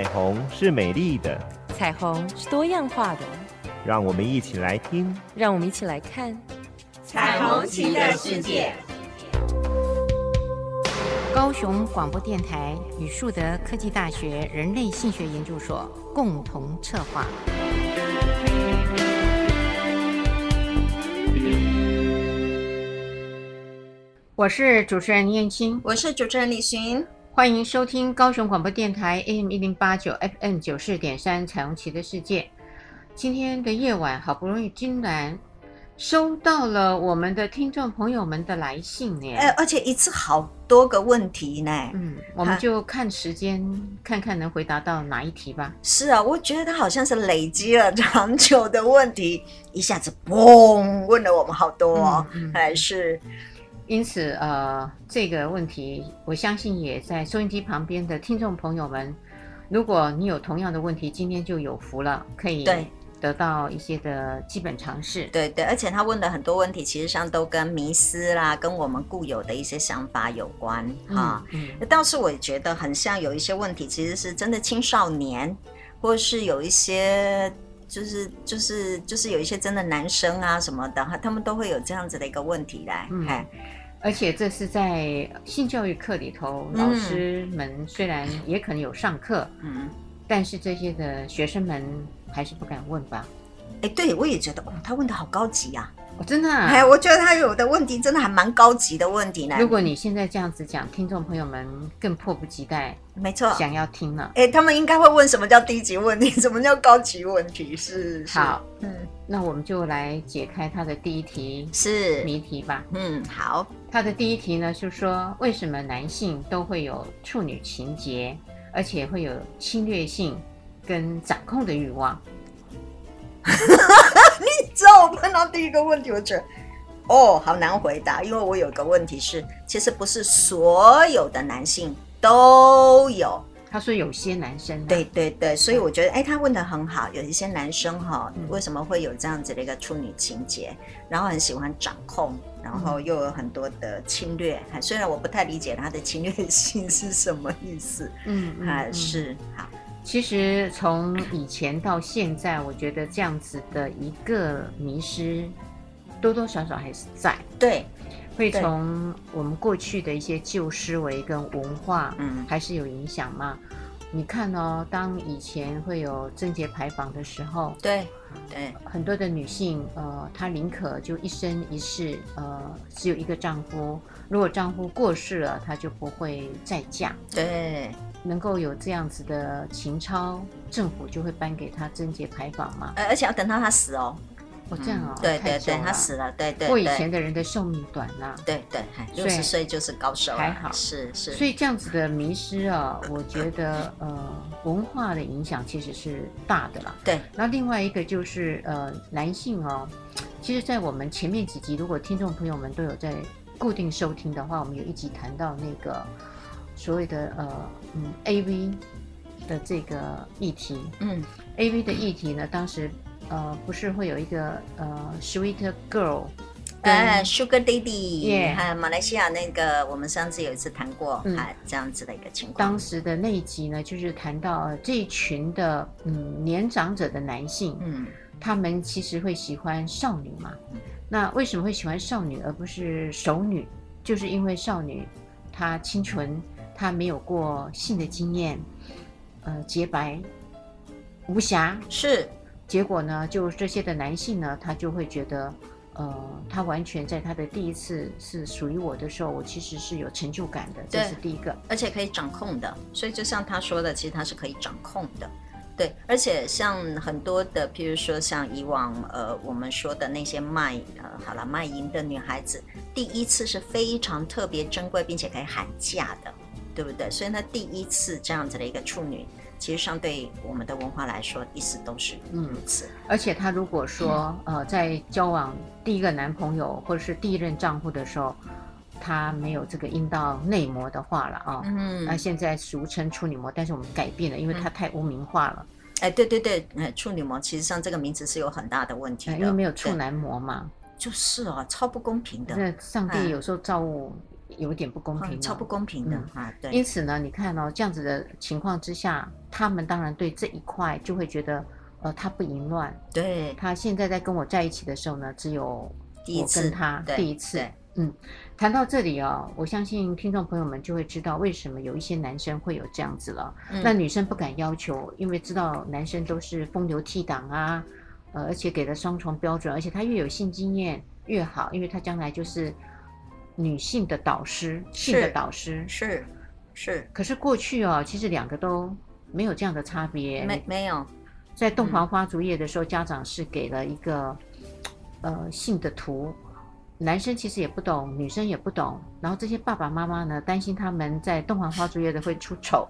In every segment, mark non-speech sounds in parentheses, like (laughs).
彩虹是美丽的，彩虹是多样化的。让我们一起来听，让我们一起来看彩虹旗的世界。高雄广播电台与树德科技大学人类性学研究所共同策划。我是主持人林燕青，我是主持人李寻。欢迎收听高雄广播电台 AM 一零八九 FM 九四点三《彩虹旗的世界》。今天的夜晚，好不容易竟然收到了我们的听众朋友们的来信呢！哎，而且一次好多个问题呢。嗯，我们就看时间，啊、看看能回答到哪一题吧。是啊，我觉得他好像是累积了长久的问题，一下子嘣问了我们好多哦。嗯嗯、还是。因此，呃，这个问题，我相信也在收音机旁边的听众朋友们，如果你有同样的问题，今天就有福了，可以对得到一些的基本常识。对对，而且他问的很多问题，其实上都跟迷思啦，跟我们固有的一些想法有关哈。嗯，嗯，倒是我觉得很像有一些问题，其实是真的青少年，或是有一些。就是就是就是有一些真的男生啊什么的，他他们都会有这样子的一个问题来，嗯，而且这是在性教育课里头，老师们虽然也可能有上课，嗯，但是这些的学生们还是不敢问吧？哎，对，我也觉得，哦，他问的好高级啊。哦、真的、啊，哎，我觉得他有的问题真的还蛮高级的问题呢。如果你现在这样子讲，听众朋友们更迫不及待，没错，想要听了。哎，他们应该会问什么叫低级问题，(laughs) 什么叫高级问题？是，是好，嗯，那我们就来解开他的第一题，是谜题吧。嗯，好，他的第一题呢，就是说为什么男性都会有处女情结，而且会有侵略性跟掌控的欲望？(laughs) 你知道我碰到第一个问题，我觉得哦，好难回答，因为我有一个问题是，其实不是所有的男性都有。他说有些男生、啊，对对对，所以我觉得，哎，他问的很好。有一些男生哈、哦，为什么会有这样子的一个处女情节？然后很喜欢掌控，然后又有很多的侵略。嗯、虽然我不太理解他的侵略性是什么意思，嗯，还是好。其实从以前到现在，我觉得这样子的一个迷失，多多少少还是在。对，会从我们过去的一些旧思维跟文化，嗯，还是有影响吗？嗯、你看哦，当以前会有贞节牌坊的时候，对，对，很多的女性，呃，她宁可就一生一世，呃，只有一个丈夫。如果丈夫过世了，她就不会再嫁。对。能够有这样子的情操，政府就会颁给他贞节牌坊嘛。而且要等到他死哦。哦，这样哦。对对对，他死了，对对。过以前的人的寿命短呐。对对，六十岁就是高寿。还好。是是。所以这样子的迷失啊，我觉得呃，文化的影响其实是大的啦。对。那另外一个就是呃，男性哦，其实，在我们前面几集，如果听众朋友们都有在固定收听的话，我们有一集谈到那个。所谓的呃嗯 A V 的这个议题，嗯 A V 的议题呢，当时呃不是会有一个呃 Sweet Girl，呃 Sugar Daddy，还有马来西亚那个，我们上次有一次谈过，嗯，这样子的一个情况。当时的那一集呢，就是谈到这一群的嗯年长者的男性，嗯，他们其实会喜欢少女嘛，那为什么会喜欢少女而不是熟女？就是因为少女她清纯。他没有过性的经验，呃，洁白无瑕是。结果呢，就这些的男性呢，他就会觉得，呃，他完全在他的第一次是属于我的时候，我其实是有成就感的，这是第一个，而且可以掌控的。所以就像他说的，其实他是可以掌控的，对。而且像很多的，譬如说像以往呃我们说的那些卖呃好了卖淫的女孩子，第一次是非常特别珍贵，并且可以喊价的。对不对？所以他第一次这样子的一个处女，其实相对我们的文化来说，意思都是如此。嗯、而且她如果说、嗯、呃，在交往第一个男朋友或者是第一任丈夫的时候，她没有这个阴道内膜的话了啊，嗯，那现在俗称处女膜，但是我们改变了，因为它太污名化了。哎，对对对，呃，处女膜其实上这个名字是有很大的问题的，因为没有处男膜嘛。就是啊，超不公平的。那上帝有时候造物。有点不公平，超不公平的啊！对，因此呢，你看哦，这样子的情况之下，他们当然对这一块就会觉得，呃，他不淫乱。对，他现在在跟我在一起的时候呢，只有我跟他第一次。嗯，谈到这里哦，我相信听众朋友们就会知道为什么有一些男生会有这样子了。嗯、那女生不敢要求，因为知道男生都是风流倜傥啊，呃，而且给了双重标准，而且他越有性经验越好，因为他将来就是女性的导师，性的导师是是。可是过去哦，其实两个都没有这样的差别，没没有。在洞房花烛夜的时候，嗯、家长是给了一个呃性的图。男生其实也不懂，女生也不懂，然后这些爸爸妈妈呢，担心他们在洞房花烛夜的会出丑，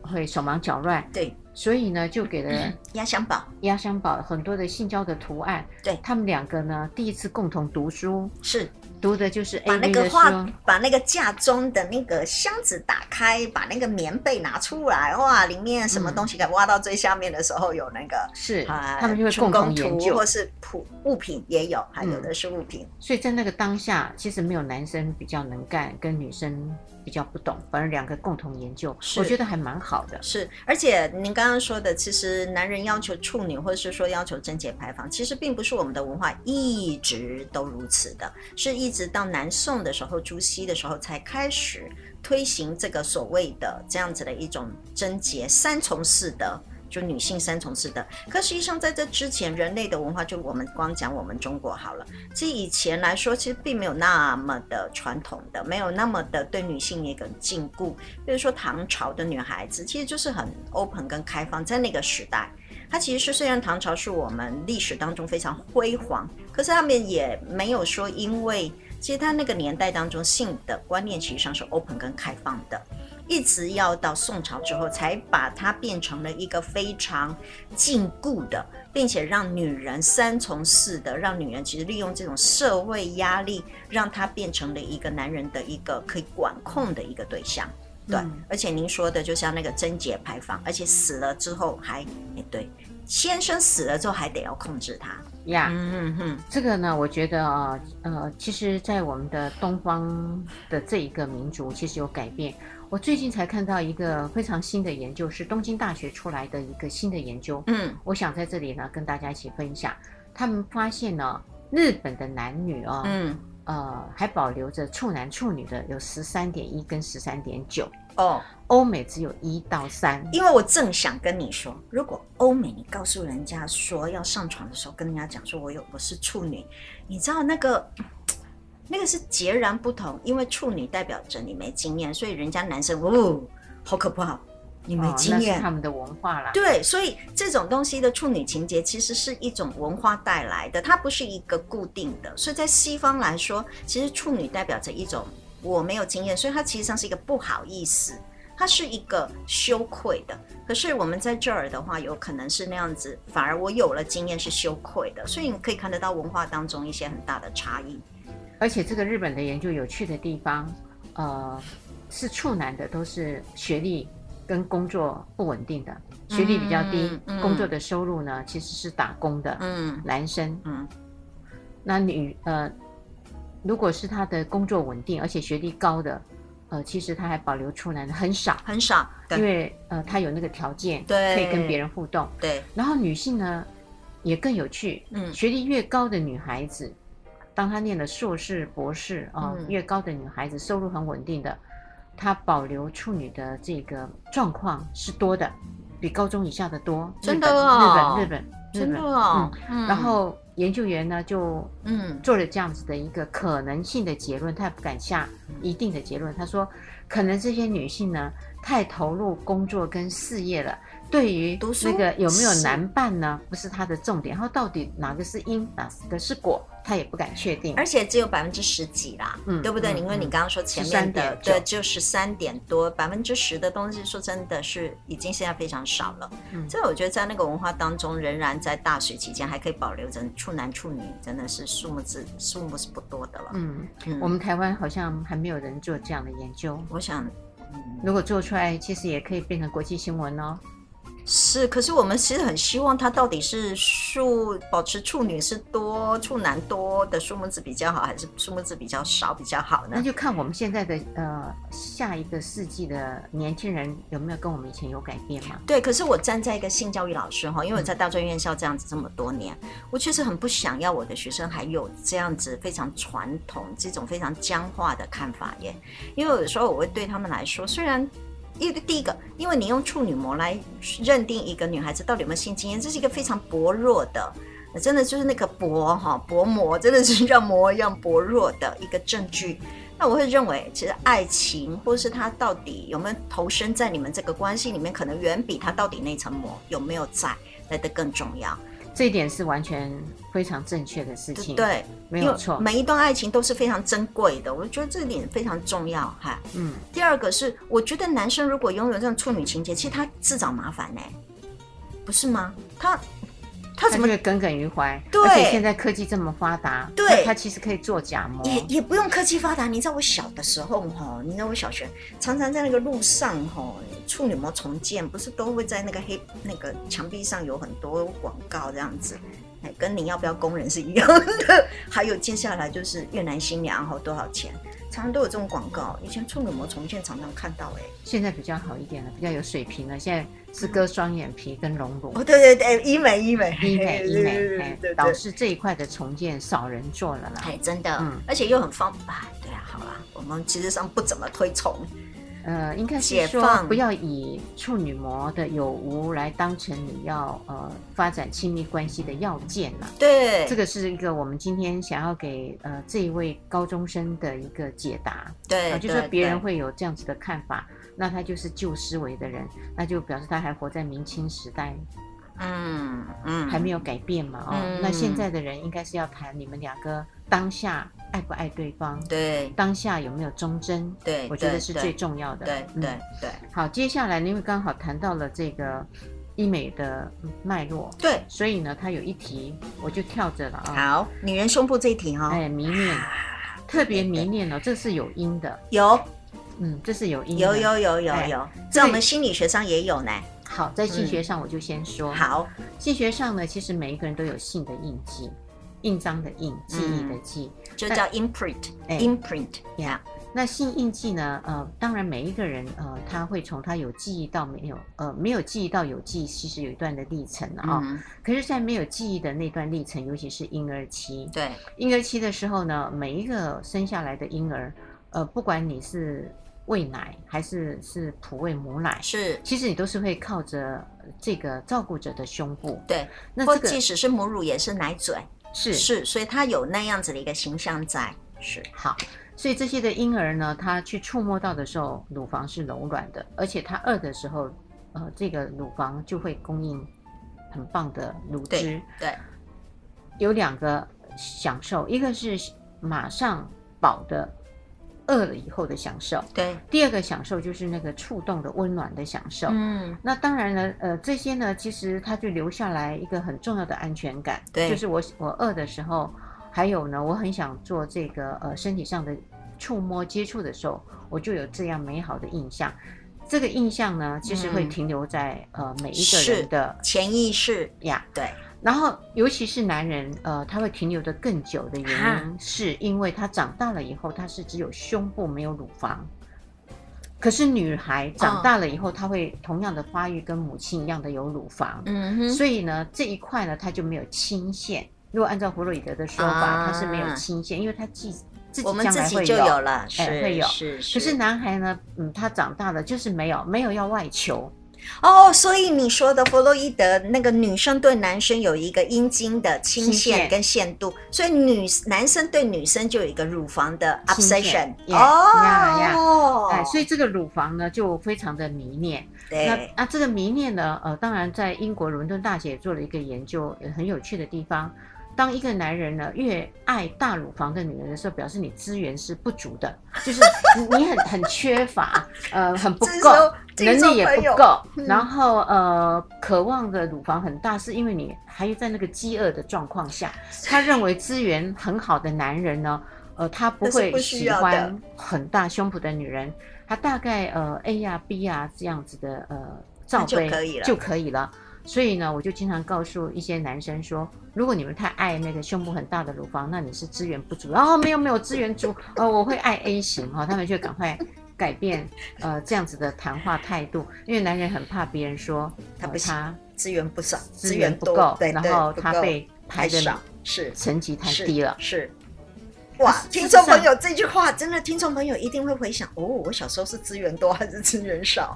会手忙脚乱。对，所以呢，就给了压箱宝，压箱宝很多的性交的图案。对，他们两个呢，第一次共同读书是。读的就是把那个画，把那个架中的那个箱子打开，把那个棉被拿出来，哇，里面什么东西给挖到最下面的时候有那个是，他们就会共同研究，或是普物品也有，还有的是物品。所以在那个当下，其实没有男生比较能干，跟女生比较不懂，反正两个共同研究，我觉得还蛮好的。是，而且您刚刚说的，其实男人要求处女，或者是说要求贞洁牌坊，其实并不是我们的文化一直都如此的，是一。一直到南宋的时候，朱熹的时候，才开始推行这个所谓的这样子的一种贞洁三从四德，就女性三从四德。可实际上，在这之前，人类的文化，就我们光讲我们中国好了，其实以前来说，其实并没有那么的传统的，没有那么的对女性一个禁锢。比如说唐朝的女孩子，其实就是很 open 跟开放，在那个时代。它其实是虽然唐朝是我们历史当中非常辉煌，可是他们也没有说，因为其实他那个年代当中性的观念其实上是 open 跟开放的，一直要到宋朝之后才把它变成了一个非常禁锢的，并且让女人三从四德，让女人其实利用这种社会压力，让她变成了一个男人的一个可以管控的一个对象。对，而且您说的就像那个贞节牌坊，而且死了之后还，哎，对，先生死了之后还得要控制他呀。Yeah, 嗯嗯嗯，这个呢，我觉得啊，呃，其实，在我们的东方的这一个民族，其实有改变。我最近才看到一个非常新的研究，是东京大学出来的一个新的研究。嗯，我想在这里呢跟大家一起分享。他们发现呢，日本的男女啊，嗯。呃，还保留着处男处女的有十三点一跟十三点九哦，欧美只有一到三。因为我正想跟你说，如果欧美你告诉人家说要上床的时候跟人家讲说我有我是处女，你知道那个 (tsk) 那个是截然不同，因为处女代表着你没经验，所以人家男生哦，好可怕。你没经验，哦、他们的文化啦。对，所以这种东西的处女情节其实是一种文化带来的，它不是一个固定的。所以在西方来说，其实处女代表着一种我没有经验，所以它其实上是一个不好意思，它是一个羞愧的。可是我们在这儿的话，有可能是那样子，反而我有了经验是羞愧的。所以你可以看得到文化当中一些很大的差异。而且这个日本的研究有趣的地方，呃，是处男的都是学历。跟工作不稳定的，学历比较低，嗯嗯、工作的收入呢其实是打工的。嗯，男生，嗯，那女呃，如果是他的工作稳定而且学历高的，呃，其实他还保留出来的很少很少，因为呃他有那个条件，对，可以跟别人互动。对，然后女性呢也更有趣，嗯，学历越高的女孩子，当她念了硕士、博士啊，呃嗯、越高的女孩子收入很稳定的。她保留处女的这个状况是多的，比高中以下的多。真的哦，日本，日本，日本，真的哦。嗯，然后研究员呢就嗯做了这样子的一个可能性的结论，他也不敢下一定的结论。他说，可能这些女性呢太投入工作跟事业了。对于那个有没有难办呢？不是他的重点，然后到底哪个是因，哪个是果，他也不敢确定。而且只有百分之十几啦，嗯，对不对？因为你刚刚说前面的，对，就十三点多，百分之十的东西，说真的是已经现在非常少了。嗯，这我觉得在那个文化当中，仍然在大学期间还可以保留着处男处女，真的是数目字数目是不多的了。嗯，我们台湾好像还没有人做这样的研究。我想，如果做出来，其实也可以变成国际新闻哦。是，可是我们其实很希望他到底是数保持处女是多处男多的数目字比较好，还是数目字比较少比较好呢？那就看我们现在的呃下一个世纪的年轻人有没有跟我们以前有改变嘛？对，可是我站在一个性教育老师哈，因为我在大专院校这样子这么多年，嗯、我确实很不想要我的学生还有这样子非常传统、这种非常僵化的看法耶。因为有的时候我会对他们来说，虽然。因为第一个，因为你用处女膜来认定一个女孩子到底有没有性经验，这是一个非常薄弱的，真的就是那个薄哈薄膜，真的是像膜一样薄弱的一个证据。那我会认为，其实爱情或是他到底有没有投身在你们这个关系里面，可能远比他到底那层膜有没有在来得更重要。这一点是完全非常正确的事情，对，没有错。每一段爱情都是非常珍贵的，我觉得这点非常重要哈。嗯，第二个是，我觉得男生如果拥有这种处女情节，其实他自找麻烦呢，不是吗？他。他怎么会耿耿于怀？对，而且现在科技这么发达，对，他其实可以做假模，也也不用科技发达。你知道我小的时候哈，你知道我小学常常在那个路上哈，处女膜重建不是都会在那个黑那个墙壁上有很多广告这样子，哎，跟你要不要工人是一样的。(laughs) 还有接下来就是越南新娘哈多少钱？常常都有这种广告，以前处女膜重建常常看到哎、欸，现在比较好一点了，比较有水平了。现在是割双眼皮跟隆乳，哦对对对，医美医美 (laughs) 医美医美，导致这一块的重建少人做了啦。哎，真的，嗯，而且又很方便。对啊，好啦，我们其实上不怎么推崇。呃，应该是说不要以处女膜的有无来当成你要呃发展亲密关系的要件了。对，这个是一个我们今天想要给呃这一位高中生的一个解答。对，呃、就是说别人会有这样子的看法，那他就是旧思维的人，那就表示他还活在明清时代。嗯嗯，还没有改变嘛？哦，嗯、那现在的人应该是要谈你们两个当下。爱不爱对方？对，当下有没有忠贞？对，我觉得是最重要的。对对对。好，接下来因为刚好谈到了这个医美的脉络，对，所以呢，他有一题我就跳着了啊。好，女人胸部这一题哈，哎，迷恋，特别迷恋哦，这是有因的。有，嗯，这是有因。有有有有有，在我们心理学上也有呢。好，在性学上我就先说。好，性学上呢，其实每一个人都有性的印记。印章的印，记忆的记，嗯、就叫 imprint，imprint 呀。那性印记呢？呃，当然每一个人呃，他会从他有记忆到没有，呃，没有记忆到有记忆，其实有一段的历程啊。嗯、可是，在没有记忆的那段历程，尤其是婴儿期，对婴儿期的时候呢，每一个生下来的婴儿，呃，不管你是喂奶还是是哺喂母奶，是，其实你都是会靠着这个照顾者的胸部。对，那这个即使是母乳也是奶嘴。是是，所以它有那样子的一个形象在。是好，所以这些的婴儿呢，他去触摸到的时候，乳房是柔软的，而且他饿的时候，呃，这个乳房就会供应很棒的乳汁。对，对有两个享受，一个是马上饱的。饿了以后的享受，对。第二个享受就是那个触动的温暖的享受。嗯，那当然了，呃，这些呢，其实它就留下来一个很重要的安全感。对，就是我我饿的时候，还有呢，我很想做这个呃身体上的触摸接触的时候，我就有这样美好的印象。这个印象呢，其实会停留在、嗯、呃每一个人的潜意识呀。对。然后，尤其是男人，呃，他会停留的更久的原因，是因为他长大了以后，他是只有胸部没有乳房。可是女孩长大了以后，她、哦、会同样的发育，跟母亲一样的有乳房。嗯哼。所以呢，这一块呢，她就没有倾线。如果按照弗洛伊德的说法，啊、是没有倾线，因为他自自己将来会有，了，会有。可是男孩呢，嗯，他长大了就是没有，没有要外求。哦，所以你说的弗洛伊德那个女生对男生有一个阴茎的倾陷跟限度，所以女男生对女生就有一个乳房的 obsession。哦呀呀，哎，所以这个乳房呢就非常的迷恋。对，那那这个迷恋呢，呃，当然在英国伦敦大学做了一个研究，很有趣的地方。当一个男人呢越爱大乳房的女人的时候，表示你资源是不足的，就是你很很缺乏，呃，很不够，(laughs) 能力也不够，然后呃，渴望的乳房很大，是因为你还在那个饥饿的状况下。他认为资源很好的男人呢，呃，他不会喜欢很大胸脯的女人，他大概呃 A 呀 B 呀这样子的呃。罩杯就可以了，就可以了。所以呢，我就经常告诉一些男生说，如果你们太爱那个胸部很大的乳房，那你是资源不足。然后没有没有资源足，呃，我会爱 A 型哈，他们就赶快改变呃这样子的谈话态度，因为男人很怕别人说他不他资源不少，资源不够，对，然后他被排的是成绩太低了，是。哇，听众朋友这句话真的，听众朋友一定会回想哦，我小时候是资源多还是资源少？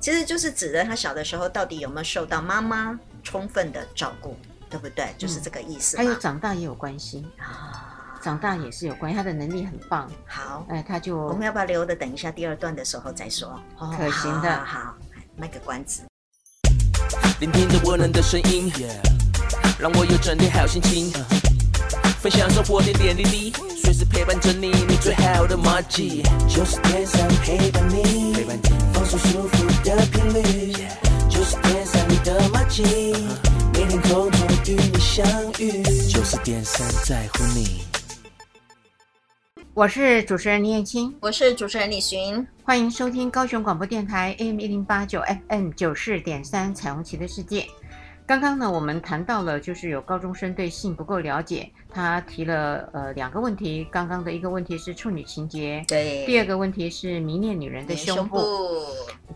其实就是指的他小的时候到底有没有受到妈妈充分的照顾，对不对？就是这个意思。还有长大也有关系啊，长大也是有关系，他的能力很棒。好，哎，他就我们要不要留的等一下第二段的时候再说？哦可行的，好，卖个关子。聆听着温暖的声音，让我有整天好心情，分享生活点点滴滴，随时陪伴着你，你最好的麻吉，就是天上陪伴你，陪伴你放松舒服的频率，就是天上你的麻吉，每天空中与你相遇，九十点三在乎你。我是主持人林燕青，我是主持人李寻，欢迎收听高雄广播电台 AM 一零八九 FM 九四点三彩虹旗的世界。刚刚呢，我们谈到了，就是有高中生对性不够了解，他提了呃两个问题。刚刚的一个问题是处女情节，对；第二个问题是迷恋女人的胸部。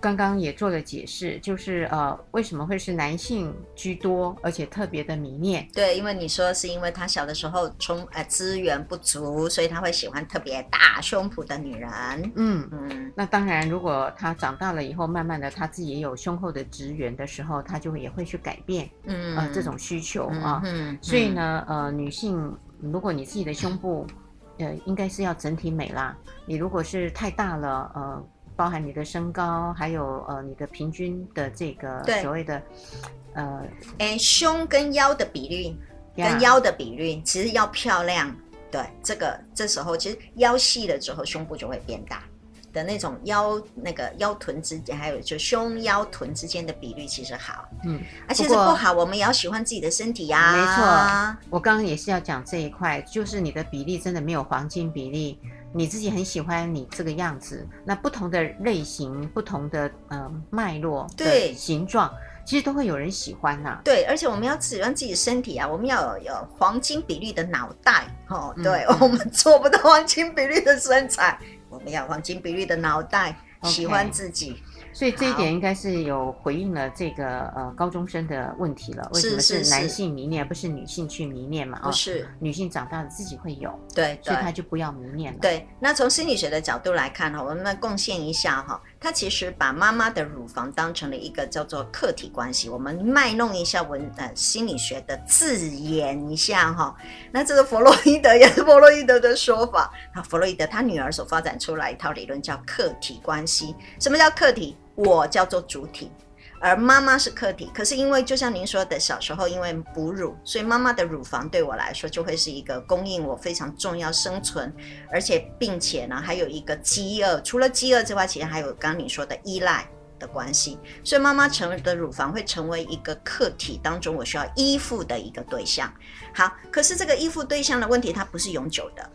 刚刚也做了解释，就是呃为什么会是男性居多，而且特别的迷恋？对，因为你说是因为他小的时候充呃资源不足，所以他会喜欢特别大胸脯的女人。嗯嗯。那当然，如果他长大了以后，慢慢的他自己也有胸后的职员的时候，他就会也会去改变。嗯，呃，这种需求啊，嗯，嗯，所以呢，呃，女性，如果你自己的胸部，呃，应该是要整体美啦。你如果是太大了，呃，包含你的身高，还有呃你的平均的这个所谓的，呃，哎，胸跟腰的比例，跟腰的比例，其实要漂亮，对，这个这时候其实腰细了之后，胸部就会变大。的那种腰那个腰臀之间，还有就胸腰臀之间的比率其实好，嗯，而且是不好，我们也要喜欢自己的身体呀、啊。没错，我刚刚也是要讲这一块，就是你的比例真的没有黄金比例，你自己很喜欢你这个样子，那不同的类型、不同的呃脉络、对形状，其实都会有人喜欢呐、啊。对，而且我们要喜欢自己的身体啊，我们要有有黄金比例的脑袋哦，对、嗯、我们做不到黄金比例的身材。我们要黄金比例的脑袋，okay, 喜欢自己，所以这一点应该是有回应了这个呃高中生的问题了。为什么是男性迷恋，而不是女性去迷恋嘛？不是，女性长大了自己会有，对，所以他就不要迷恋了。对，那从心理学的角度来看哈，我们来贡献一下哈。他其实把妈妈的乳房当成了一个叫做客体关系。我们卖弄一下文呃心理学的字眼一下哈。那这个弗洛伊德也是弗洛伊德的说法。那弗洛伊德他女儿所发展出来一套理论叫客体关系。什么叫客体？我叫做主体。而妈妈是客体，可是因为就像您说的，小时候因为哺乳，所以妈妈的乳房对我来说就会是一个供应我非常重要生存，而且并且呢还有一个饥饿。除了饥饿之外，其实还有刚刚你说的依赖的关系。所以妈妈成的乳房会成为一个客体当中我需要依附的一个对象。好，可是这个依附对象的问题，它不是永久的，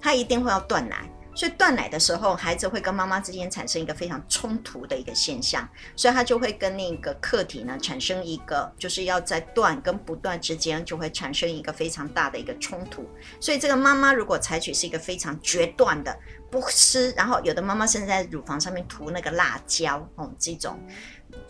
它一定会要断奶。所以断奶的时候，孩子会跟妈妈之间产生一个非常冲突的一个现象，所以他就会跟那个客体呢产生一个，就是要在断跟不断之间就会产生一个非常大的一个冲突。所以这个妈妈如果采取是一个非常决断的不吃，然后有的妈妈甚至在乳房上面涂那个辣椒哦，这种。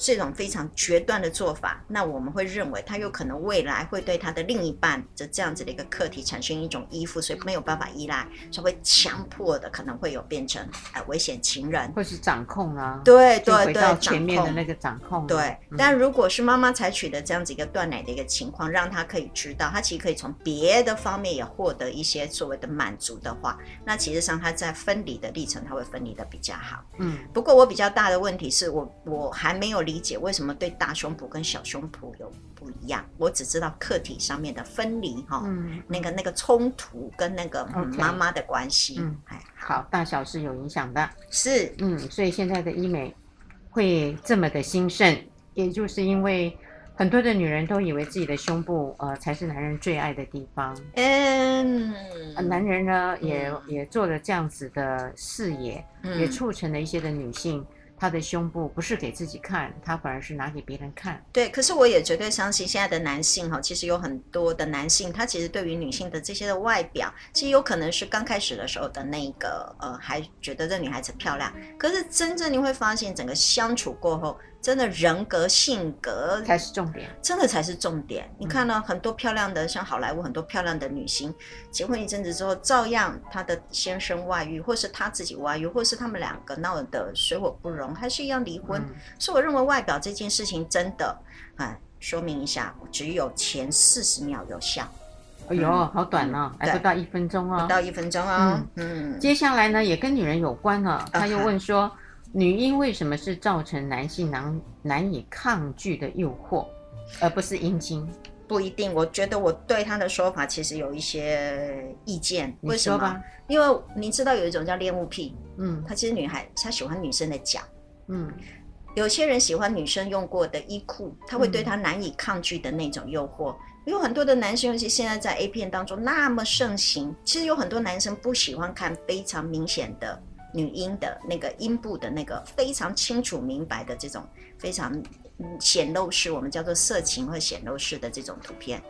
这种非常决断的做法，那我们会认为他有可能未来会对他的另一半的这样子的一个课题产生一种依附，所以没有办法依赖，所以会强迫的可能会有变成呃危险情人，或是掌控啊。对对对，到前面的那个掌控。对，嗯、但如果是妈妈采取的这样子一个断奶的一个情况，让他可以知道，他其实可以从别的方面也获得一些所谓的满足的话，那其实上他在分离的历程他会分离的比较好。嗯，不过我比较大的问题是我我还没有理解为什么对大胸脯跟小胸脯有不一样？我只知道客体上面的分离哈，嗯，那个那个冲突跟那个妈妈的关系，嗯，哎，好，大小是有影响的，是，嗯，所以现在的医美会这么的兴盛，也就是因为很多的女人都以为自己的胸部呃才是男人最爱的地方，嗯，男人呢也也做了这样子的视野，也促成了一些的女性。他的胸部不是给自己看，他反而是拿给别人看。对，可是我也绝对相信现在的男性哈，其实有很多的男性，他其实对于女性的这些的外表，其实有可能是刚开始的时候的那个呃，还觉得这女孩子漂亮，可是真正你会发现，整个相处过后。真的人格性格才是重点，真的才是重点。你看呢，很多漂亮的，像好莱坞很多漂亮的女星，结婚一阵子之后，照样她的先生外遇，或是她自己外遇，或是他们两个闹得水火不容，还是一样离婚。嗯、所以我认为外表这件事情真的，哎，说明一下，只有前四十秒有效。哎呦，嗯、好短哦，还不到一分钟哦，不到一分钟哦。嗯，嗯接下来呢，也跟女人有关了。他又问说。Uh-huh. 女婴为什么是造成男性难难以抗拒的诱惑，而不是阴茎？不一定，我觉得我对他的说法其实有一些意见。为什么？因为您知道有一种叫恋物癖，嗯，他其实女孩她喜欢女生的脚，嗯，有些人喜欢女生用过的衣裤，他会对她难以抗拒的那种诱惑。嗯，有很多的男生，尤其现在在 A 片当中那么盛行，其实有很多男生不喜欢看非常明显的。女音的那个阴部的那个非常清楚明白的这种非常显露式，我们叫做色情或显露式的这种图片，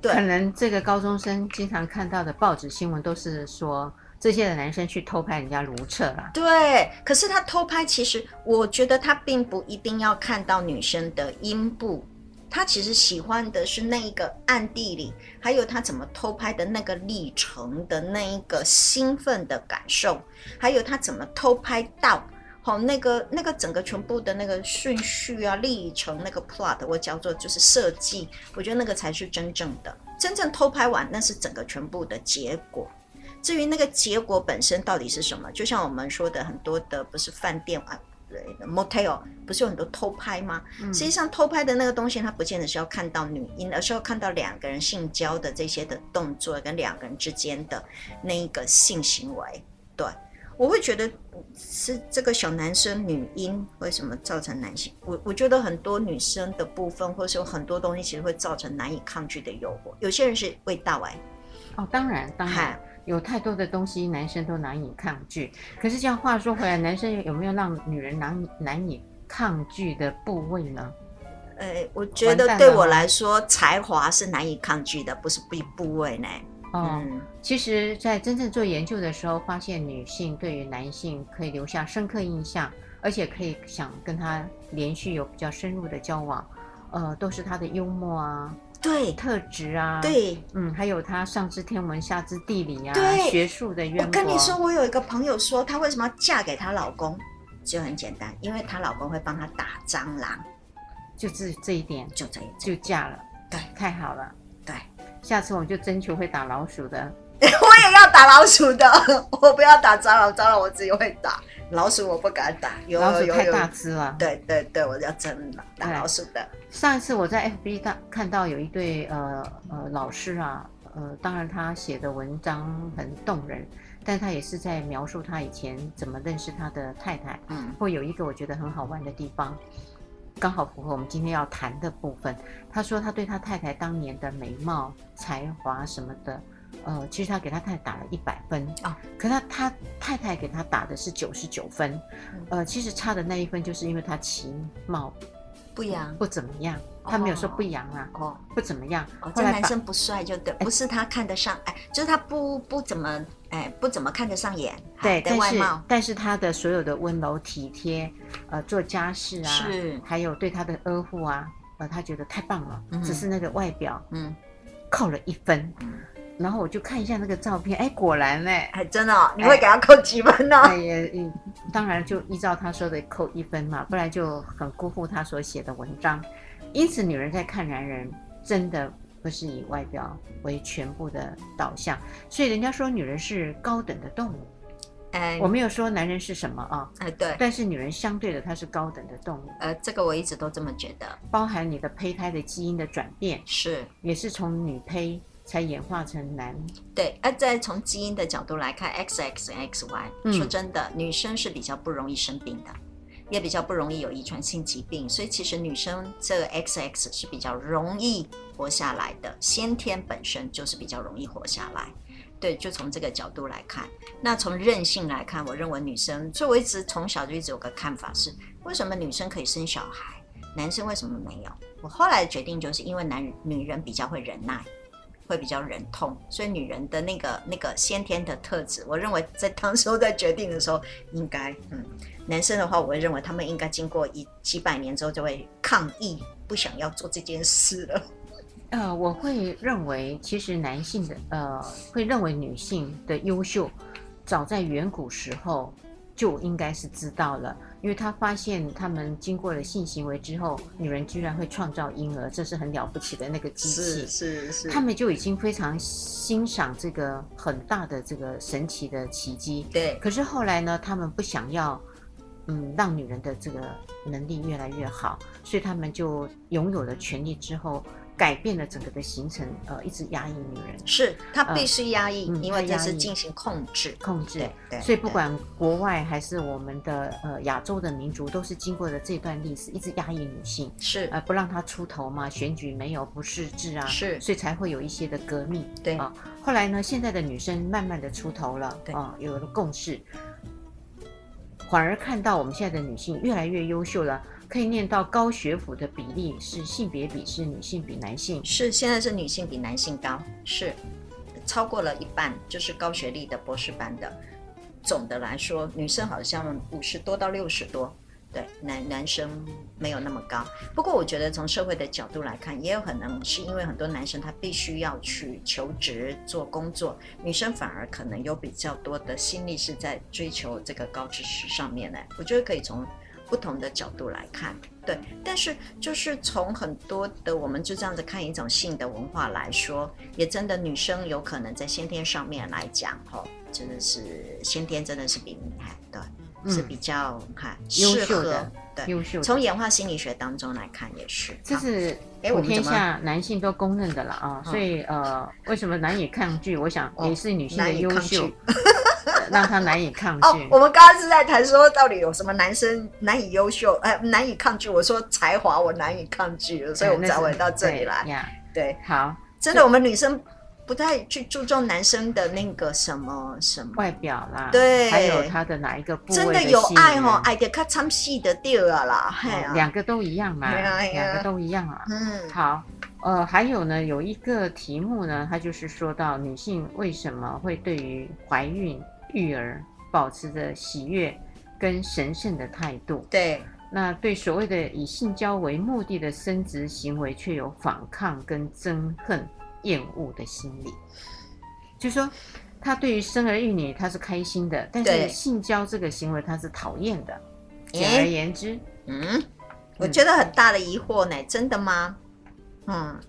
对，可能这个高中生经常看到的报纸新闻都是说这些的男生去偷拍人家如厕了。对，可是他偷拍，其实我觉得他并不一定要看到女生的阴部。他其实喜欢的是那一个暗地里，还有他怎么偷拍的那个历程的那一个兴奋的感受，还有他怎么偷拍到，好那个那个整个全部的那个顺序啊历程那个 plot，我叫做就是设计，我觉得那个才是真正的，真正偷拍完那是整个全部的结果。至于那个结果本身到底是什么，就像我们说的很多的不是饭店啊。对的，motel 不是有很多偷拍吗？嗯、实际上偷拍的那个东西，它不见得是要看到女婴，而是要看到两个人性交的这些的动作，跟两个人之间的那一个性行为。对，我会觉得是这个小男生女婴为什么造成男性？我我觉得很多女生的部分，或是有很多东西，其实会造成难以抗拒的诱惑。有些人是味道哎，哦，当然，当然。有太多的东西，男生都难以抗拒。可是这样话说回来，男生有没有让女人难难以抗拒的部位呢？呃，我觉得对我来说，才华是难以抗拒的，不是部部位呢。哦、嗯，其实，在真正做研究的时候，发现女性对于男性可以留下深刻印象，而且可以想跟他连续有比较深入的交往，呃，都是他的幽默啊。对。特质啊，对，嗯，还有他上知天文下知地理啊，对。学术的渊博。我跟你说，我有一个朋友说，她为什么要嫁给她老公，就很简单，因为她老公会帮她打蟑螂，就这这一点，就这一点。就嫁了，对，太好了，对，下次我就征求会打老鼠的，(laughs) 我也要打老鼠的，(laughs) 我不要打蟑螂，蟑螂我自己会打。老鼠我不敢打，有老鼠太大只了。对对对，我要真打老鼠的。上一次我在 FB 看看到有一对呃呃老师啊，呃，当然他写的文章很动人，但他也是在描述他以前怎么认识他的太太。嗯，会有一个我觉得很好玩的地方，刚好符合我们今天要谈的部分。他说他对他太太当年的美貌、才华什么的。呃，其实他给他太太打了一百分啊，哦、可他他太太给他打的是九十九分，嗯、呃，其实差的那一分就是因为他其貌不扬，不怎么样。他没有说不扬啊，哦，不怎么样。哦，这男生不帅就对，不是他看得上，哎，就是他不不怎么，哎，不怎么看得上眼。对，但是但是他的所有的温柔体贴，呃，做家事啊，是，还有对他的呵护啊，呃，他觉得太棒了。嗯，只是那个外表，嗯，扣了一分。然后我就看一下那个照片，哎，果然呢，还真的，哦，你会给他扣几分呢？哎呀，嗯，当然就依照他说的扣一分嘛，不然就很辜负他所写的文章。因此，女人在看男人，真的不是以外表为全部的导向。所以人家说女人是高等的动物，哎，我没有说男人是什么啊，哎，对，但是女人相对的，她是高等的动物。呃，这个我一直都这么觉得，包含你的胚胎的基因的转变，是，也是从女胚。才演化成男，对，而再从基因的角度来看，X X X Y，嗯，说真的，女生是比较不容易生病的，也比较不容易有遗传性疾病，所以其实女生这个 X X 是比较容易活下来的，先天本身就是比较容易活下来。对，就从这个角度来看。那从韧性来看，我认为女生，所以我一直从小就一直有个看法是：为什么女生可以生小孩，男生为什么没有？我后来决定就是因为男女人比较会忍耐，会比较忍痛，所以女人的那个那个先天的特质，我认为在当时候在决定的时候，应该嗯，男生的话，我会认为他们应该经过一几百年之后就会抗议，不想要做这件事了。呃，我会认为，其实男性的呃，会认为女性的优秀，早在远古时候就应该是知道了，因为他发现他们经过了性行为之后，女人居然会创造婴儿，这是很了不起的那个机器，是是是，他们就已经非常欣赏这个很大的这个神奇的奇迹。对，可是后来呢，他们不想要，嗯，让女人的这个能力越来越好，所以他们就拥有了权利之后。改变了整个的行程，呃，一直压抑女人，是她必须压抑，呃、因为这是进行控制，控制。对，对，所以不管国外还是我们的呃亚洲的民族，都是经过了这段历史，一直压抑女性，是。呃不让她出头嘛，选举没有不识字啊，是，所以才会有一些的革命。对。啊、呃，后来呢，现在的女生慢慢的出头了，对。啊、呃，有了共识，反而看到我们现在的女性越来越优秀了。可以念到高学府的比例是性别比是女性比男性，是现在是女性比男性高，是超过了一半，就是高学历的博士班的。总的来说，女生好像五十多到六十多，对，男男生没有那么高。不过我觉得从社会的角度来看，也有可能是因为很多男生他必须要去求职做工作，女生反而可能有比较多的心力是在追求这个高知识上面呢。我觉得可以从。不同的角度来看，对，但是就是从很多的，我们就这样子看一种性的文化来说，也真的女生有可能在先天上面来讲，吼，真的是先天真的是比女孩对，嗯、是比较哈优秀的，对，优秀。从演化心理学当中来看也是，这是普天下男性都公认的了啊，所以呃，为什么难以抗拒？我想也是女性的优秀。让他难以 (laughs) 抗拒。哦，我们刚刚是在谈说，到底有什么男生难以优秀，哎，难以抗拒。我说才华，我难以抗拒，所以我们才会到这里来。对，好，真的，我们女生不太去注重男生的那个什么什么。外表啦，对，还有他的哪一个部位。真的有爱哦，爱的看参戏的第二啦，两个都一样嘛，两个都一样啊。嗯，好，呃，还有呢，有一个题目呢，它就是说到女性为什么会对于怀孕。育儿保持着喜悦跟神圣的态度，对，那对所谓的以性交为目的的生殖行为，却有反抗跟憎恨、厌恶的心理。就是说，他对于生儿育女他是开心的，但是性交这个行为他是讨厌的。简而言之，嗯，我觉得很大的疑惑呢，真的吗？嗯，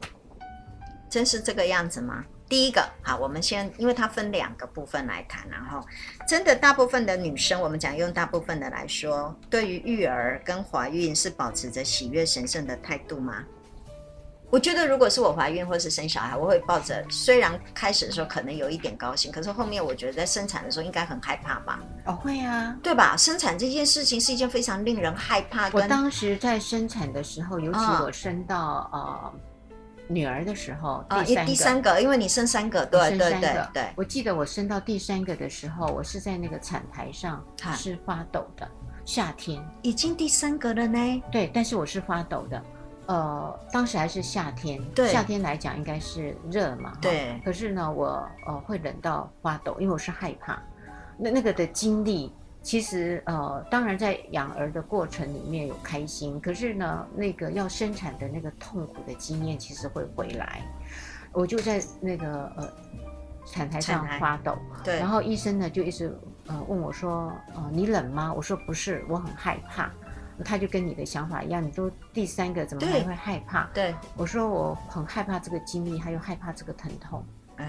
真是这个样子吗？第一个，好，我们先，因为它分两个部分来谈，然后，真的大部分的女生，我们讲用大部分的来说，对于育儿跟怀孕是保持着喜悦神圣的态度吗？我觉得，如果是我怀孕或是生小孩，我会抱着，虽然开始的时候可能有一点高兴，可是后面我觉得在生产的时候应该很害怕吧？哦，会啊，对吧？生产这件事情是一件非常令人害怕。我当时在生产的时候，尤其我生到、哦、呃。女儿的时候，第三个，第三个，因为你生三个，对对对对。我记得我生到第三个的时候，我是在那个产台上是发抖的，夏天已经第三个了呢。对，但是我是发抖的，呃，当时还是夏天，对，夏天来讲应该是热嘛，对。可是呢，我呃会冷到发抖，因为我是害怕，那那个的经历。其实，呃，当然在养儿的过程里面有开心，可是呢，那个要生产的那个痛苦的经验其实会回来。我就在那个呃产台上发抖，对，然后医生呢就一直呃问我说，呃，你冷吗？我说不是，我很害怕。他就跟你的想法一样，你都第三个怎么还会害怕？对，对，我说我很害怕这个经历，还有害怕这个疼痛，嗯，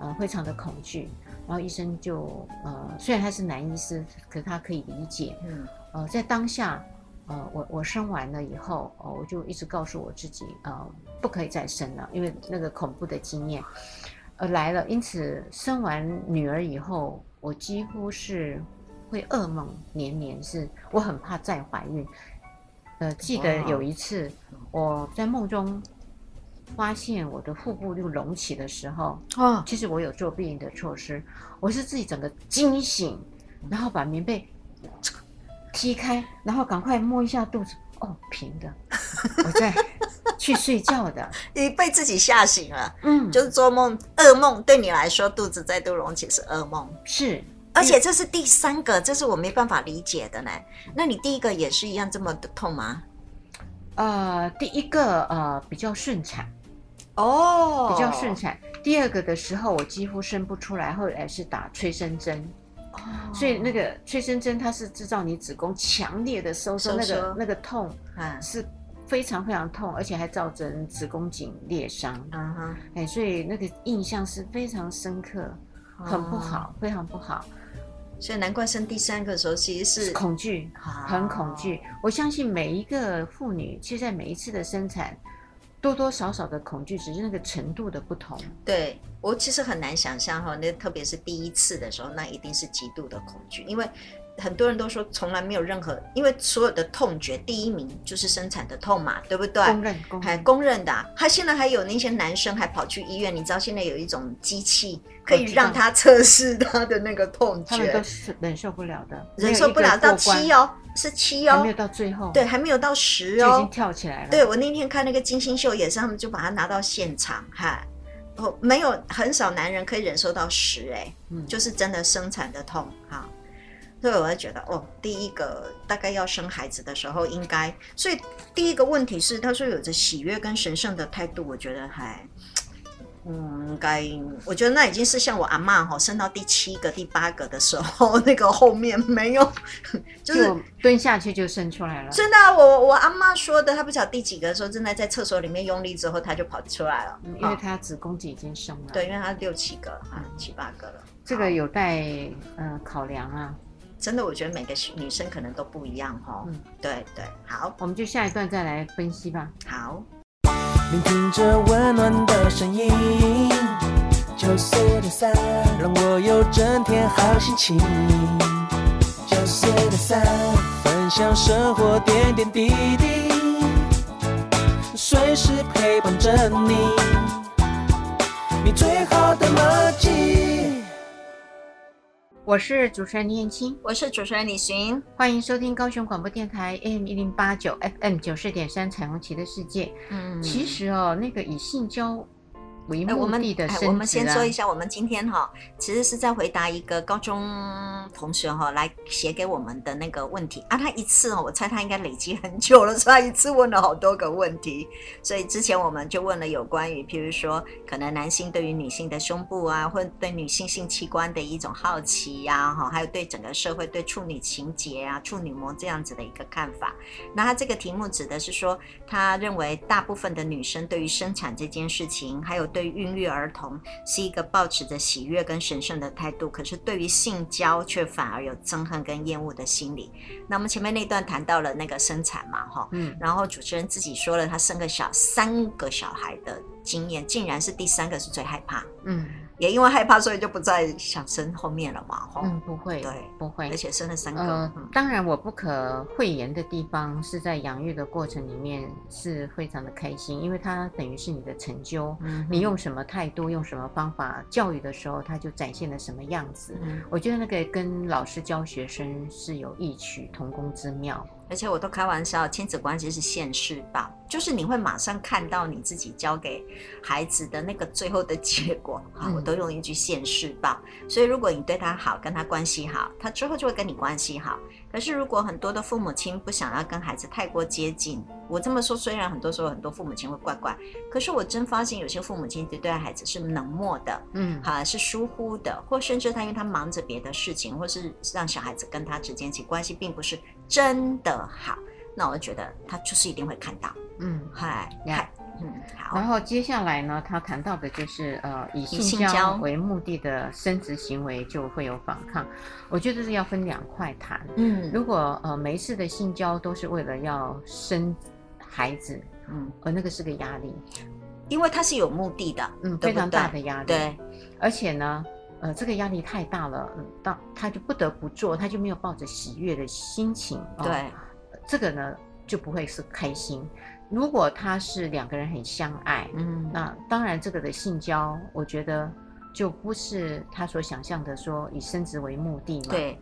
呃，非常的恐惧。然后医生就呃，虽然他是男医师，可是他可以理解。嗯，呃，在当下，呃，我我生完了以后，呃，我就一直告诉我自己，呃，不可以再生了，因为那个恐怖的经验，呃，来了。因此，生完女儿以后，我几乎是会噩梦连连，是我很怕再怀孕。呃，记得有一次我在梦中发现我的腹部就隆起的时候，哦，其实我有做避孕的措施，我是自己整个惊醒，然后把棉被踢开，然后赶快摸一下肚子，哦，平的，我再 (laughs) 去睡觉的。你被自己吓醒了，嗯，就是做梦，噩梦对你来说，肚子再度隆起是噩梦，是，而且这是第三个，这是我没办法理解的呢。那你第一个也是一样这么的痛吗？呃，第一个呃比较顺产。哦，比较顺产。第二个的时候，我几乎生不出来，后来是打催生针。哦，所以那个催生针它是制造你子宫强烈的收缩，那个那个痛啊是非常非常痛，而且还造成子宫颈裂伤。嗯哼，哎，所以那个印象是非常深刻，很不好，非常不好。所以难怪生第三个的时候其实是恐惧，很恐惧。我相信每一个妇女，其实在每一次的生产。多多少少的恐惧，只是那个程度的不同。对，我其实很难想象哈，那特别是第一次的时候，那一定是极度的恐惧，因为很多人都说从来没有任何，因为所有的痛觉第一名就是生产的痛嘛，对不对？公认，公认，还公认的。啊。他现在还有那些男生还跑去医院，你知道现在有一种机器可以让他测试他的那个痛觉，他们都是忍受不了的，忍受不了到七哦。是七哦，还没有到最后，对，还没有到十哦，就已经跳起来了。对，我那天看那个金星秀也是，他们就把它拿到现场哈，哦，没有很少男人可以忍受到十哎，嗯，就是真的生产的痛哈，所以我会觉得哦，第一个大概要生孩子的时候应该，所以第一个问题是他说有着喜悦跟神圣的态度，我觉得还。嗯，应该，我觉得那已经是像我阿嬷哈，生到第七个、第八个的时候，(laughs) 那个后面没有，就是就蹲下去就生出来了。真的，我我阿妈说的，她不晓得第几个的时候，正在在厕所里面用力之后，她就跑出来了，嗯、因为她子宫颈已经生了。对，因为她六七个啊，七八个了。这个有待呃考量啊。真的，我觉得每个女生可能都不一样哈。嗯，对对，好，我们就下一段再来分析吧。好。聆听着温暖的声音，九四点三，让我有整天好心情。九四点三，分享生活点点滴滴，随时陪伴着你，你最好的默契。我是主持人李燕青，我是主持人李寻，欢迎收听高雄广播电台 AM 一零八九 FM 九四点三彩虹旗的世界。嗯，其实哦，那个以性交。为目的的、啊哎、我们先说一下，我们今天哈，其实是在回答一个高中同学哈来写给我们的那个问题啊。他一次哦，我猜他应该累积很久了，(laughs) 所以他一次问了好多个问题。所以之前我们就问了有关于，譬如说，可能男性对于女性的胸部啊，或对女性性器官的一种好奇呀，哈，还有对整个社会对处女情节啊、处女膜这样子的一个看法。那他这个题目指的是说，他认为大部分的女生对于生产这件事情，还有对孕育儿童是一个抱持着喜悦跟神圣的态度，可是对于性交却反而有憎恨跟厌恶的心理。那我们前面那段谈到了那个生产嘛，哈，嗯，然后主持人自己说了，他生个小三个小孩的经验，竟然是第三个是最害怕，嗯。也因为害怕，所以就不再想生后面了嘛。嗯，不会，对，不会，而且生了三个。呃，当然，我不可讳言的地方是在养育的过程里面是非常的开心，因为它等于是你的成就。嗯，你用什么态度，用什么方法教育的时候，它就展现了什么样子。嗯，我觉得那个跟老师教学生是有异曲同工之妙。而且我都开玩笑，亲子关系是现世报，就是你会马上看到你自己教给孩子的那个最后的结果。好，我都用一句现世报。所以如果你对他好，跟他关系好，他之后就会跟你关系好。可是如果很多的父母亲不想要跟孩子太过接近，我这么说，虽然很多时候很多父母亲会怪怪，可是我真发现有些父母亲对对孩子是冷漠的，嗯，哈，是疏忽的，或甚至他因为他忙着别的事情，或是让小孩子跟他之间其关系并不是。真的好，那我觉得他就是一定会看到，嗯，嗨，嗨，嗯，好。然后接下来呢，他谈到的就是呃，以性交。为目的的生殖行为就会有反抗。我觉得是要分两块谈，嗯，如果呃每一次的性交都是为了要生孩子，嗯，而那个是个压力，因为他是有目的的，嗯，非常大的压力，对，而且呢。呃，这个压力太大了，嗯，当他就不得不做，他就没有抱着喜悦的心情，对，呃，这个呢就不会是开心。如果他是两个人很相爱，嗯，那当然这个的性交，我觉得就不是他所想象的说以生殖为目的嘛。对，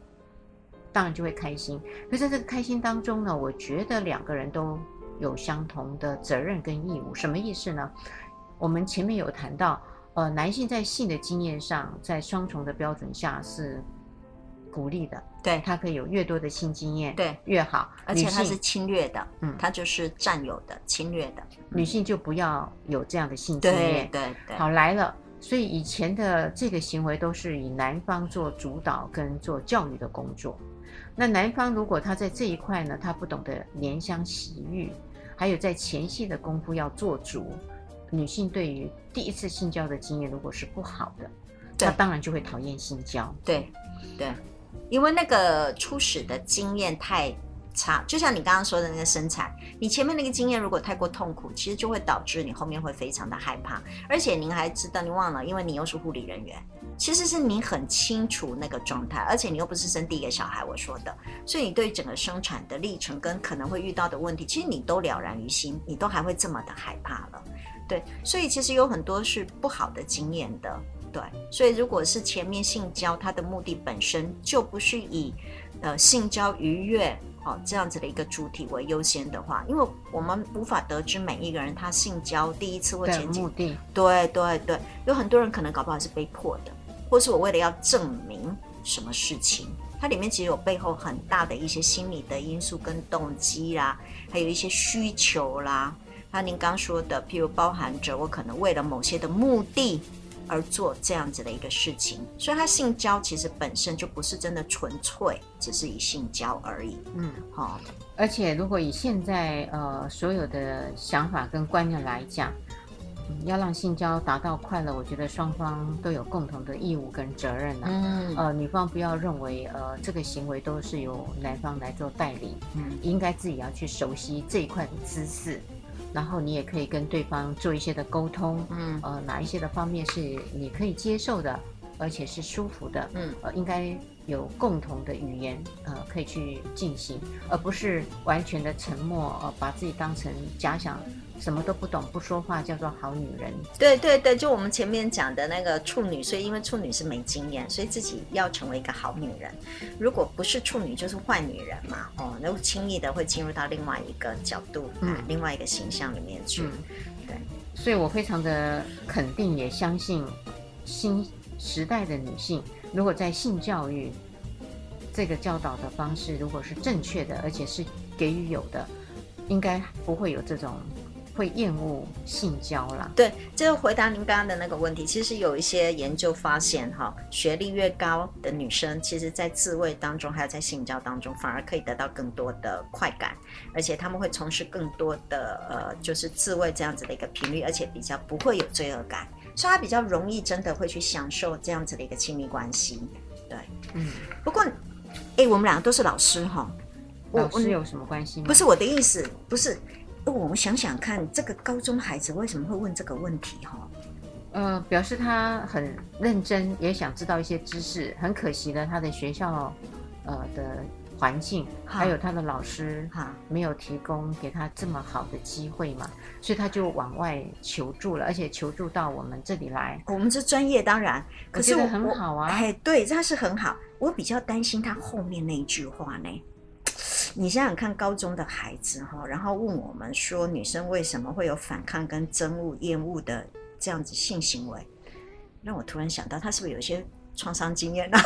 当然就会开心。可是在这个开心当中呢，我觉得两个人都有相同的责任跟义务。什么意思呢？我们前面有谈到，呃，男性在性的经验上，在双重的标准下是鼓励的。对，他可以有越多的性经验，对，越好。而且他是侵略的，嗯，他就是占有的、侵略的。女性就不要有这样的性经验。对对对。好，来了，所以以前的这个行为都是以男方做主导跟做教育的工作。那男方如果他在这一块呢，他不懂得怜香惜玉，还有在前戏的功夫要做足。女性对于第一次性交的经验如果是不好的，那当然就会讨厌性交。对，对。因为那个初始的经验太差，就像你刚刚说的那个生产，你前面那个经验如果太过痛苦，其实就会导致你后面会非常的害怕。而且您还知道，你忘了，因为你又是护理人员，其实是你很清楚那个状态，而且你又不是生第一个小孩，我说的，所以你对整个生产的历程跟可能会遇到的问题，其实你都了然于心，你都还会这么的害怕了。对，所以其实有很多是不好的经验的。对，所以如果是前面性交，它的目的本身就不是以，呃，性交愉悦哦这样子的一个主体为优先的话，因为我们无法得知每一个人他性交第一次或前几，目的，对对对，有很多人可能搞不好是被迫的，或是我为了要证明什么事情，它里面其实有背后很大的一些心理的因素跟动机啦，还有一些需求啦，那您刚说的，譬如包含着我可能为了某些的目的。而做这样子的一个事情，所以他性交其实本身就不是真的纯粹只是以性交而已。嗯，好、哦。而且如果以现在呃所有的想法跟观念来讲，嗯，要让性交达到快乐，我觉得双方都有共同的义务跟责任呐、啊。嗯。呃，女方不要认为呃这个行为都是由男方来做代理，嗯，应该自己要去熟悉这一块的知识。然后你也可以跟对方做一些的沟通，嗯，呃，哪一些的方面是你可以接受的，而且是舒服的，嗯，呃，应该有共同的语言，呃，可以去进行，而不是完全的沉默，呃，把自己当成假想。什么都不懂不说话叫做好女人。对对对，就我们前面讲的那个处女，所以因为处女是没经验，所以自己要成为一个好女人。如果不是处女，就是坏女人嘛。哦，那轻易的会进入到另外一个角度，嗯，另外一个形象里面去。嗯、对，所以我非常的肯定，也相信新时代的女性，如果在性教育这个教导的方式如果是正确的，而且是给予有的，应该不会有这种。会厌恶性交啦。对，就回答您刚刚的那个问题。其实有一些研究发现，哈，学历越高的女生，其实在自慰当中，还有在性交当中，反而可以得到更多的快感，而且他们会从事更多的呃，就是自慰这样子的一个频率，而且比较不会有罪恶感，所以她比较容易真的会去享受这样子的一个亲密关系。对，嗯。不过，哎，我们两个都是老师哈，老师有什么关系吗？不是我的意思，不是。哦，我们想想看，这个高中孩子为什么会问这个问题？哈，呃，表示他很认真，也想知道一些知识。很可惜呢，他的学校，呃的环境，还有他的老师，哈，没有提供给他这么好的机会嘛，所以他就往外求助了，而且求助到我们这里来。我们这专业，当然，可是我我觉得很好啊。哎，对，他是很好。我比较担心他后面那一句话呢。你想想看，高中的孩子哈，然后问我们说，女生为什么会有反抗跟憎恶、厌恶的这样子性行为？让我突然想到，他是不是有一些创伤经验呢？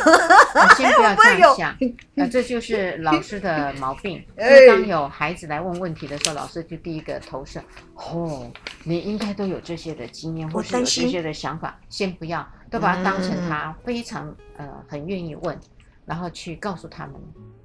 先不要这样 (laughs) 想，啊，这就是老师的毛病。(laughs) 当有孩子来问问题的时候，老师就第一个投射：哦，你应该都有这些的经验，或是有这些的想法。先不要，都把它当成他非常呃很愿意问，然后去告诉他们。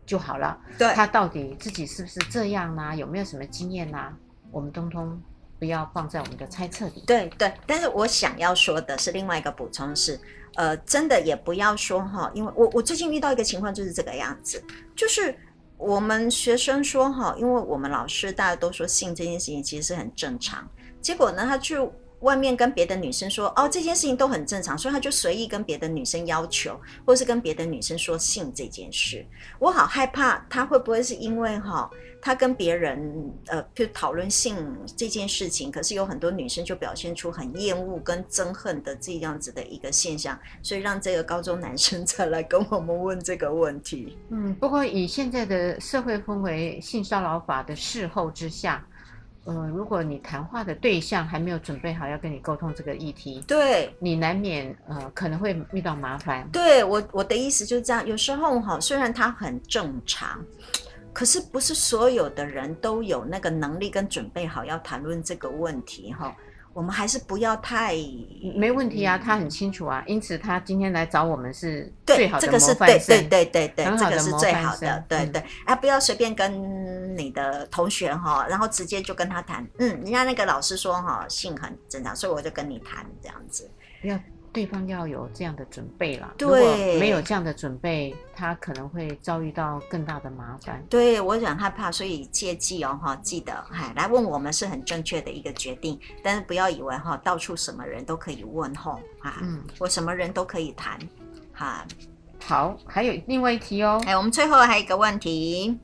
就好了。对，他到底自己是不是这样呢？有没有什么经验呢？我们通通不要放在我们的猜测里。对对，但是我想要说的是另外一个补充是，呃，真的也不要说哈，因为我我最近遇到一个情况就是这个样子，就是我们学生说哈，因为我们老师大家都说性这件事情其实是很正常，结果呢，他就外面跟别的女生说哦，这件事情都很正常，所以他就随意跟别的女生要求，或是跟别的女生说性这件事。我好害怕他会不会是因为哈，他跟别人呃，就讨论性这件事情，可是有很多女生就表现出很厌恶跟憎恨的这样子的一个现象，所以让这个高中男生再来跟我们问这个问题。嗯，不过以现在的社会氛围，性骚扰法的事后之下。呃，如果你谈话的对象还没有准备好要跟你沟通这个议题，对，你难免呃可能会遇到麻烦。对，我我的意思就是这样，有时候哈，虽然它很正常，可是不是所有的人都有那个能力跟准备好要谈论这个问题哈。我们还是不要太没问题啊，他很清楚啊，因此他今天来找我们是最好的模范是对对对对这个是最好的，对对，啊，不要随便跟你的同学哈，然后直接就跟他谈，嗯，人家那个老师说哈，性很正常，所以我就跟你谈这样子，不要。对方要有这样的准备啦，对，如果没有这样的准备，他可能会遭遇到更大的麻烦。对，我很害怕，所以切记哦，哈，记得，哎，来问我们是很正确的一个决定，但是不要以为哈，到处什么人都可以问候啊，嗯，我什么人都可以谈，哈，好，还有另外一题哦，哎，我们最后还有一个问题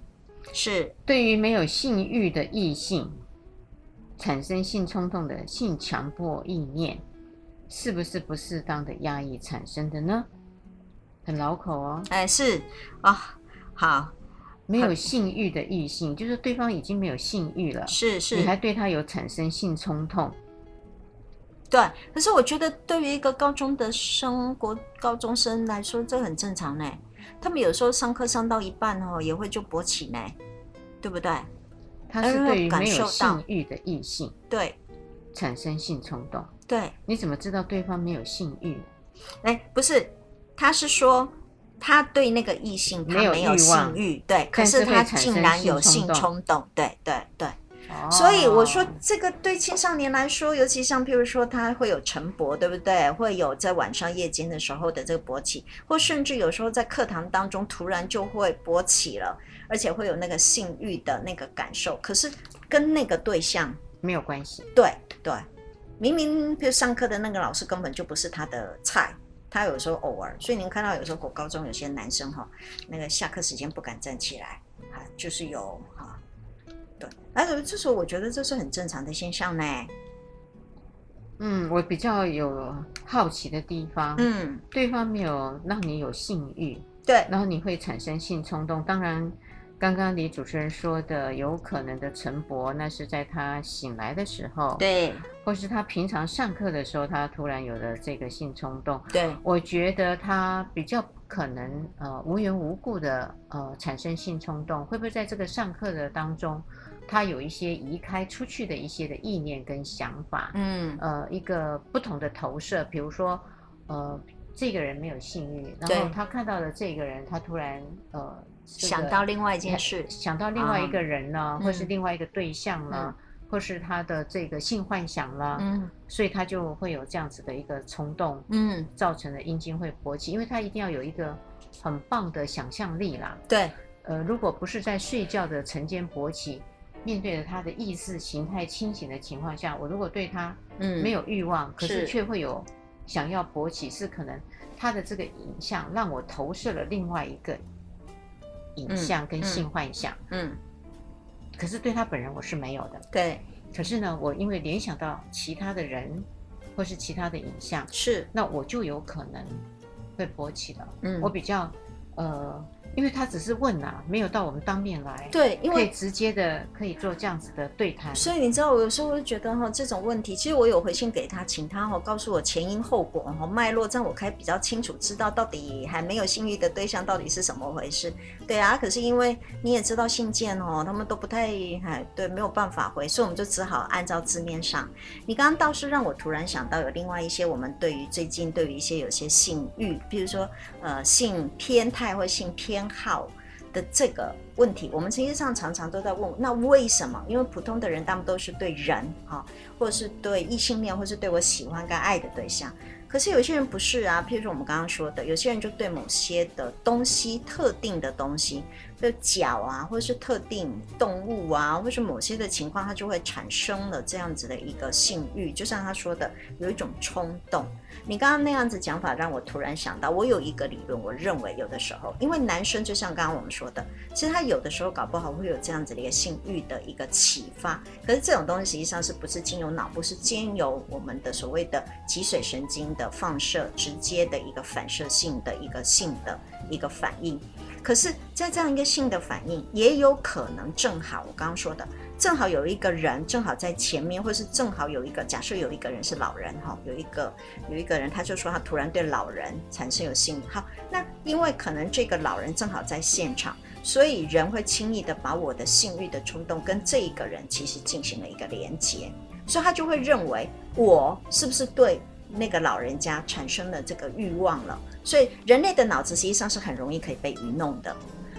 是，对于没有性欲的异性产生性冲动的性强迫意念。是不是不适当的压抑产生的呢？很老口哦。哎，是啊、哦，好，没有性欲的异性，就是对方已经没有性欲了，是是，你还对他有产生性冲动。对，可是我觉得对于一个高中的生国高中生来说，这很正常呢。他们有时候上课上到一半哦，也会就勃起呢，对不对？他是对于没有性欲的异性，对，产生性冲动。对，你怎么知道对方没有性欲？哎，不是，他是说他对那个异性他没有性欲，对，可是他竟然有性冲动，对对对。哦，所以我说这个对青少年来说，尤其像譬如说他会有晨勃，对不对？会有在晚上夜间的时候的这个勃起，或甚至有时候在课堂当中突然就会勃起了，而且会有那个性欲的那个感受，可是跟那个对象没有关系。对对。明明就上课的那个老师根本就不是他的菜，他有时候偶尔，所以您看到有时候国高中有些男生哈，那个下课时间不敢站起来，啊，就是有哈，对，哎，这时候我觉得这是很正常的现象呢。嗯，我比较有好奇的地方，嗯，对方没有让你有性欲，对，然后你会产生性冲动，当然。刚刚李主持人说的有可能的晨勃，那是在他醒来的时候，对，或是他平常上课的时候，他突然有了这个性冲动。对，我觉得他比较可能呃无缘无故的呃产生性冲动，会不会在这个上课的当中，他有一些移开出去的一些的意念跟想法？嗯，呃，一个不同的投射，比如说呃这个人没有性欲，然后他看到了这个人，他突然呃。想到另外一件事，想到另外一个人呢，嗯、或是另外一个对象了，嗯、或是他的这个性幻想了，嗯，所以他就会有这样子的一个冲动，嗯，造成了阴茎会勃起，因为他一定要有一个很棒的想象力啦，对，呃，如果不是在睡觉的晨间勃起，面对着他的意识形态清醒的情况下，我如果对他嗯没有欲望，嗯、可是却会有想要勃起，是可能他的这个影像让我投射了另外一个。影像跟性幻想，嗯，嗯，可是对他本人我是没有的，对。可是呢，我因为联想到其他的人，或是其他的影像，是，那我就有可能会勃起了。嗯，我比较，呃。因为他只是问啊，没有到我们当面来，对，因为可以直接的可以做这样子的对谈。所以你知道，我有时候会觉得哈，这种问题，其实我有回信给他，请他哈告诉我前因后果哈脉络，这样我可以比较清楚知道到底还没有性欲的对象到底是什么回事。对啊，可是因为你也知道信件哦，他们都不太哎对，没有办法回，所以我们就只好按照字面上。你刚刚倒是让我突然想到有另外一些我们对于最近对于一些有些性欲，比如说呃性偏态或性偏。好的这个问题，我们实际上常常都在问，那为什么？因为普通的人，他们都是对人哈，或者是对异性恋，或是对我喜欢跟爱的对象。可是有些人不是啊，譬如说我们刚刚说的，有些人就对某些的东西、特定的东西，的脚啊，或者是特定动物啊，或是某些的情况，他就会产生了这样子的一个性欲，就像他说的，有一种冲动。你刚刚那样子讲法，让我突然想到，我有一个理论，我认为有的时候，因为男生就像刚刚我们说的，其实他有的时候搞不好会有这样子的一个性欲的一个启发，可是这种东西实际上是不是经由脑部，是经由我们的所谓的脊髓神经的放射，直接的一个反射性的一个性的一个反应。可是，在这样一个性的反应，也有可能正好我刚刚说的，正好有一个人正好在前面，或是正好有一个假设有一个人是老人哈，有一个有一个人，他就说他突然对老人产生有性好，那因为可能这个老人正好在现场，所以人会轻易的把我的性欲的冲动跟这一个人其实进行了一个连接，所以他就会认为我是不是对。那个老人家产生了这个欲望了，所以人类的脑子实际上是很容易可以被愚弄的，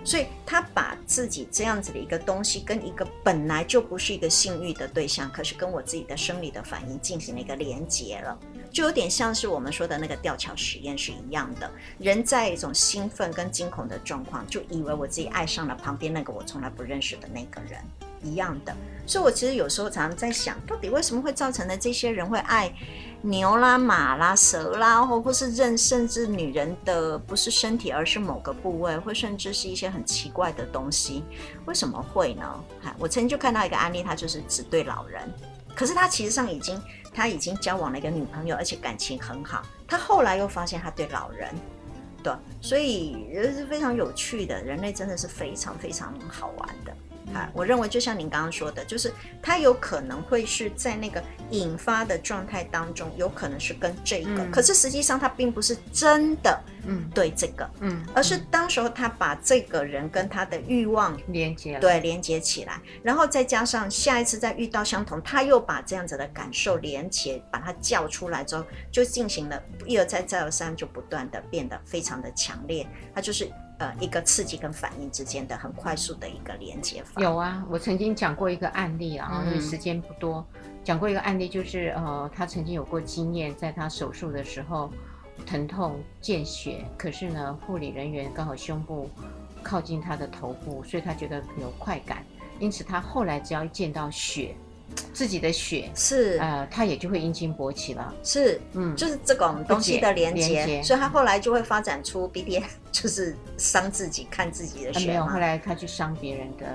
所以他把自己这样子的一个东西跟一个本来就不是一个性欲的对象，可是跟我自己的生理的反应进行了一个连接了，就有点像是我们说的那个吊桥实验是一样的，人在一种兴奋跟惊恐的状况，就以为我自己爱上了旁边那个我从来不认识的那个人一样的，所以我其实有时候常常在想，到底为什么会造成的这些人会爱？牛啦、马啦、蛇啦，或或是认，甚至女人的不是身体，而是某个部位，或甚至是一些很奇怪的东西，为什么会呢？哈，我曾经就看到一个案例，他就是只对老人，可是他其实上已经他已经交往了一个女朋友，而且感情很好。他后来又发现他对老人，对，所以也是非常有趣的。人类真的是非常非常好玩的。啊，我认为就像您刚刚说的，就是他有可能会是在那个引发的状态当中，有可能是跟这个，嗯、可是实际上他并不是真的，嗯，对这个，嗯，嗯，而是当时候他把这个人跟他的欲望连接，对，连接起来，然后再加上下一次再遇到相同，他又把这样子的感受连接，把它叫出来之后，就进行了一而再再而三，就不断的变得非常的强烈，他就是。呃，一个刺激跟反应之间的很快速的一个连接法。有啊，我曾经讲过一个案例啊，因为时间不多，讲过一个案例，就是呃，他曾经有过经验，在他手术的时候疼痛见血，可是呢，护理人员刚好胸部靠近他的头部，所以他觉得有快感，因此他后来只要一见到血。自己的血是呃，他也就会阴茎勃起了。是，嗯，就是这种东西的连接，连所以他后来就会发展出 BDSM，(laughs) 就是伤自己看自己的血。没有，后来他去伤别人的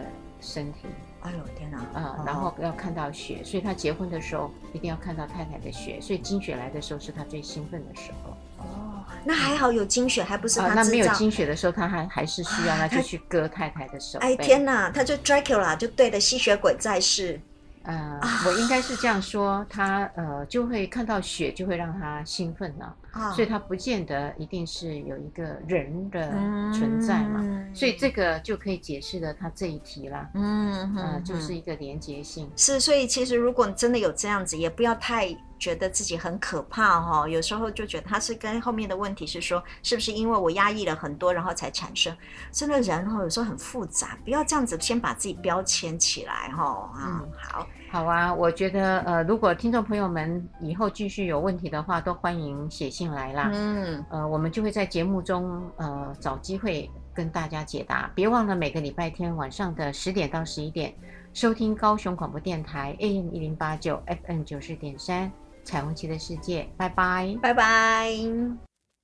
身体。哎呦天哪！啊、呃，然后要看到血，所以他结婚的时候一定要看到太太的血，所以经血来的时候是他最兴奋的时候。哦，那还好有经血，还不是他、呃、那没有经血的时候，他还还是需要，(laughs) 那就去割太太的手。哎天哪，他就 Dracula 就对着吸血鬼在世。呃，我应该是这样说，他呃就会看到血，就会让他兴奋了，啊，所以他不见得一定是有一个人的存在嘛，嗯，所以这个就可以解释了他这一题啦，嗯，呃，就是一个连结性。是，所以其实如果你真的有这样子，也不要太。觉得自己很可怕哈，有时候就觉得他是跟后面的问题是说，是不是因为我压抑了很多，然后才产生？真的人哈，有时候很复杂，不要这样子先把自己标签起来哈。嗯，好，好啊，我觉得呃，如果听众朋友们以后继续有问题的话，都欢迎写信来啦。嗯，呃，我们就会在节目中呃找机会跟大家解答。别忘了每个礼拜天晚上的十点到十一点，收听高雄广播电台 AM 一零八九 FM 九十点三。彩虹旗的世界，拜拜，拜拜。